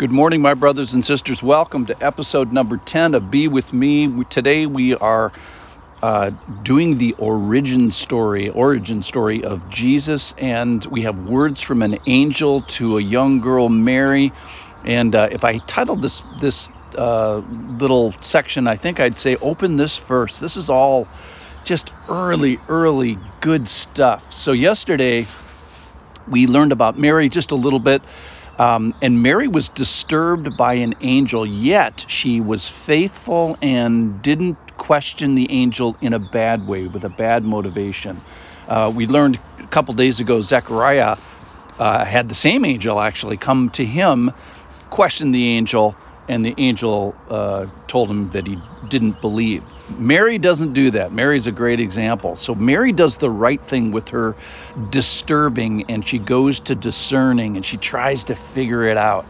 Good morning, my brothers and sisters. Welcome to episode number 10 of Be With Me. Today we are uh, doing the origin story, origin story of Jesus, and we have words from an angel to a young girl, Mary. And uh, if I titled this this uh, little section, I think I'd say open this first. This is all just early, early good stuff. So yesterday we learned about Mary just a little bit. Um, and Mary was disturbed by an angel, yet she was faithful and didn't question the angel in a bad way, with a bad motivation. Uh, we learned a couple days ago, Zechariah uh, had the same angel actually come to him, question the angel, and the angel uh, told him that he didn't believe. Mary doesn't do that. Mary's a great example. So Mary does the right thing with her disturbing, and she goes to discerning, and she tries to figure it out.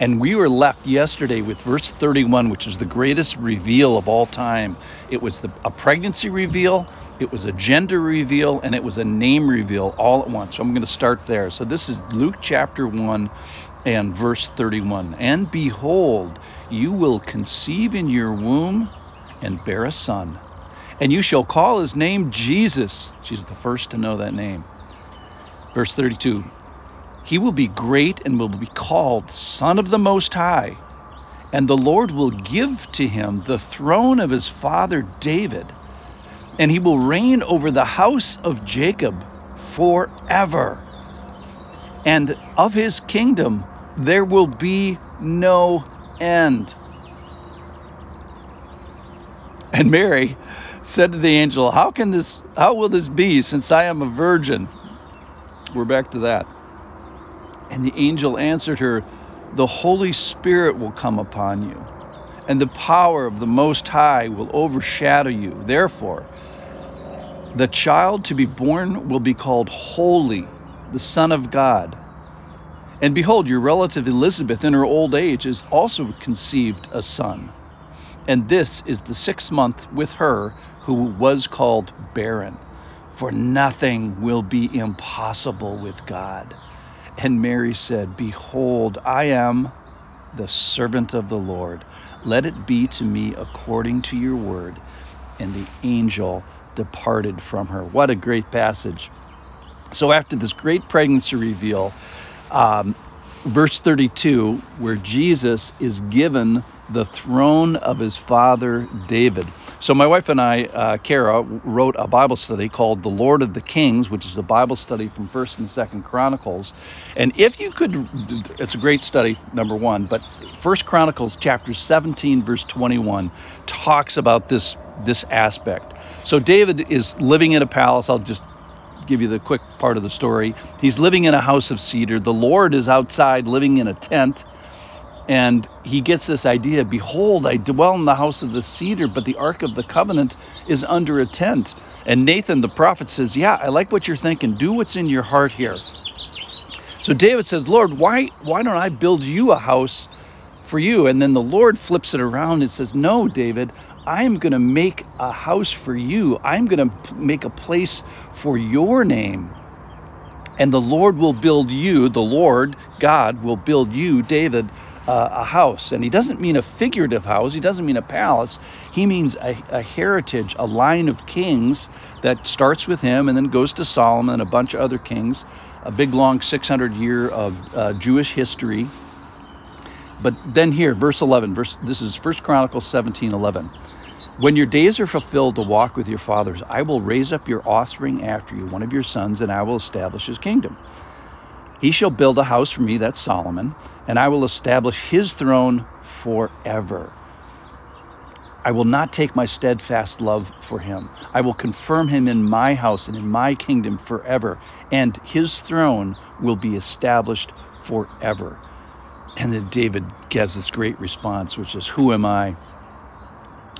And we were left yesterday with verse 31, which is the greatest reveal of all time. It was the, a pregnancy reveal, it was a gender reveal, and it was a name reveal all at once. So I'm going to start there. So this is Luke chapter 1 and verse 31. And behold, you will conceive in your womb and bear a son, and you shall call his name Jesus. She's the first to know that name. Verse 32 He will be great and will be called Son of the Most High, and the Lord will give to him the throne of his father David, and he will reign over the house of Jacob forever. And of his kingdom there will be no end. And Mary said to the angel, How can this how will this be since I am a virgin? We're back to that. And the angel answered her, The Holy Spirit will come upon you, and the power of the Most High will overshadow you. Therefore, the child to be born will be called Holy, the Son of God. And behold, your relative Elizabeth in her old age is also conceived a son. And this is the sixth month with her who was called barren. For nothing will be impossible with God. And Mary said, Behold, I am the servant of the Lord. Let it be to me according to your word. And the angel departed from her. What a great passage. So, after this great pregnancy reveal, um, verse 32, where Jesus is given the throne of his father David. So, my wife and I, uh, Kara, wrote a Bible study called The Lord of the Kings, which is a Bible study from 1st and 2nd Chronicles. And if you could, it's a great study, number one, but 1st Chronicles chapter 17, verse 21, talks about this, this aspect. So, David is living in a palace. I'll just give you the quick part of the story. He's living in a house of cedar. The Lord is outside living in a tent. And he gets this idea Behold, I dwell in the house of the cedar, but the Ark of the Covenant is under a tent. And Nathan the prophet says, Yeah, I like what you're thinking. Do what's in your heart here. So David says, Lord, why, why don't I build you a house for you? And then the Lord flips it around and says, No, David, I'm going to make a house for you. I'm going to make a place for your name. And the Lord will build you, the Lord God will build you, David, uh, a house. And he doesn't mean a figurative house, he doesn't mean a palace. He means a, a heritage, a line of kings that starts with him and then goes to Solomon and a bunch of other kings, a big long 600 year of uh, Jewish history. But then here, verse 11, verse, this is 1 Chronicles 17 11. When your days are fulfilled to walk with your fathers, I will raise up your offspring after you, one of your sons, and I will establish his kingdom. He shall build a house for me, that's Solomon, and I will establish his throne forever. I will not take my steadfast love for him. I will confirm him in my house and in my kingdom forever, and his throne will be established forever. And then David gets this great response, which is, Who am I?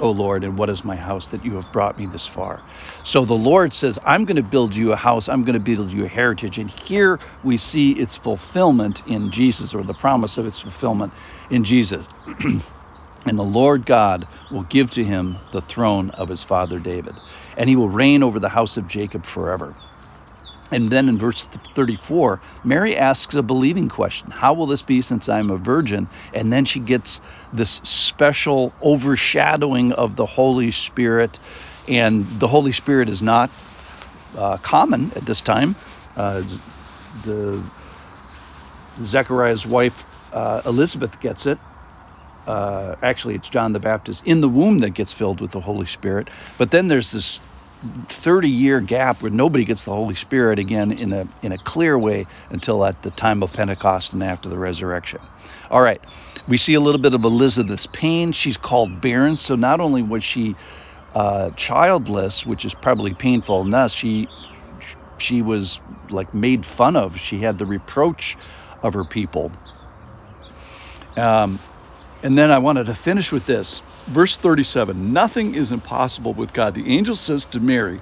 O Lord, and what is my house that you have brought me this far? So the Lord says, I'm going to build you a house, I'm going to build you a heritage. And here we see its fulfillment in Jesus, or the promise of its fulfillment in Jesus. and the Lord God will give to him the throne of his father David, and he will reign over the house of Jacob forever. And then in verse 34, Mary asks a believing question How will this be since I'm a virgin? And then she gets this special overshadowing of the Holy Spirit. And the Holy Spirit is not uh, common at this time. Uh, the Zechariah's wife uh, Elizabeth gets it. Uh, actually, it's John the Baptist in the womb that gets filled with the Holy Spirit. But then there's this 30 year gap where nobody gets the Holy Spirit again in a in a clear way until at the time of Pentecost and after the resurrection. All right, we see a little bit of Elizabeth's pain. She's called barren, so not only was she uh, childless, which is probably painful enough, she she was like made fun of. She had the reproach of her people. Um, and then I wanted to finish with this. Verse 37 Nothing is impossible with God. The angel says to Mary,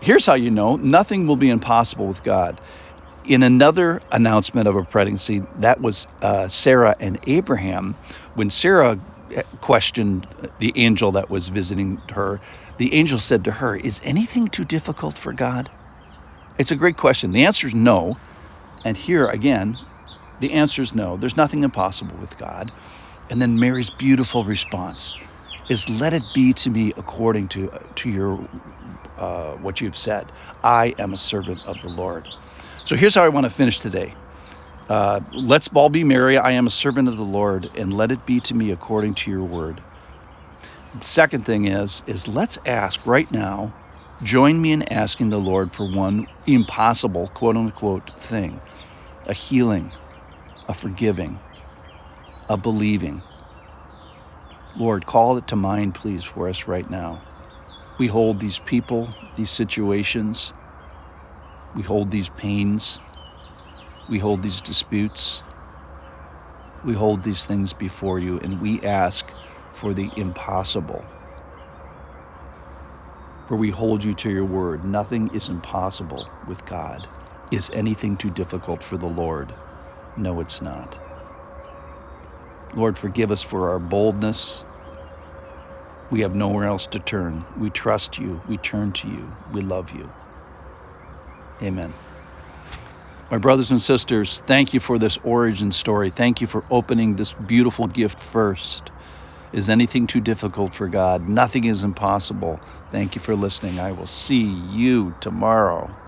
Here's how you know nothing will be impossible with God. In another announcement of a pregnancy, that was uh, Sarah and Abraham. When Sarah questioned the angel that was visiting her, the angel said to her, Is anything too difficult for God? It's a great question. The answer is no. And here again, the answer is no. There's nothing impossible with God. And then Mary's beautiful response is, "Let it be to me according to to your uh, what you've said. I am a servant of the Lord." So here's how I want to finish today. Uh, let's all be Mary. I am a servant of the Lord, and let it be to me according to your word. Second thing is, is let's ask right now. Join me in asking the Lord for one impossible, quote unquote, thing a healing, a forgiving, a believing. Lord, call it to mind, please, for us right now. We hold these people, these situations, we hold these pains, we hold these disputes, we hold these things before you, and we ask for the impossible. For we hold you to your word. Nothing is impossible with God. Is anything too difficult for the Lord? No, it's not. Lord, forgive us for our boldness. We have nowhere else to turn. We trust you. We turn to you. We love you. Amen. My brothers and sisters, thank you for this origin story. Thank you for opening this beautiful gift first. Is anything too difficult for God? Nothing is impossible. Thank you for listening. I will see you tomorrow.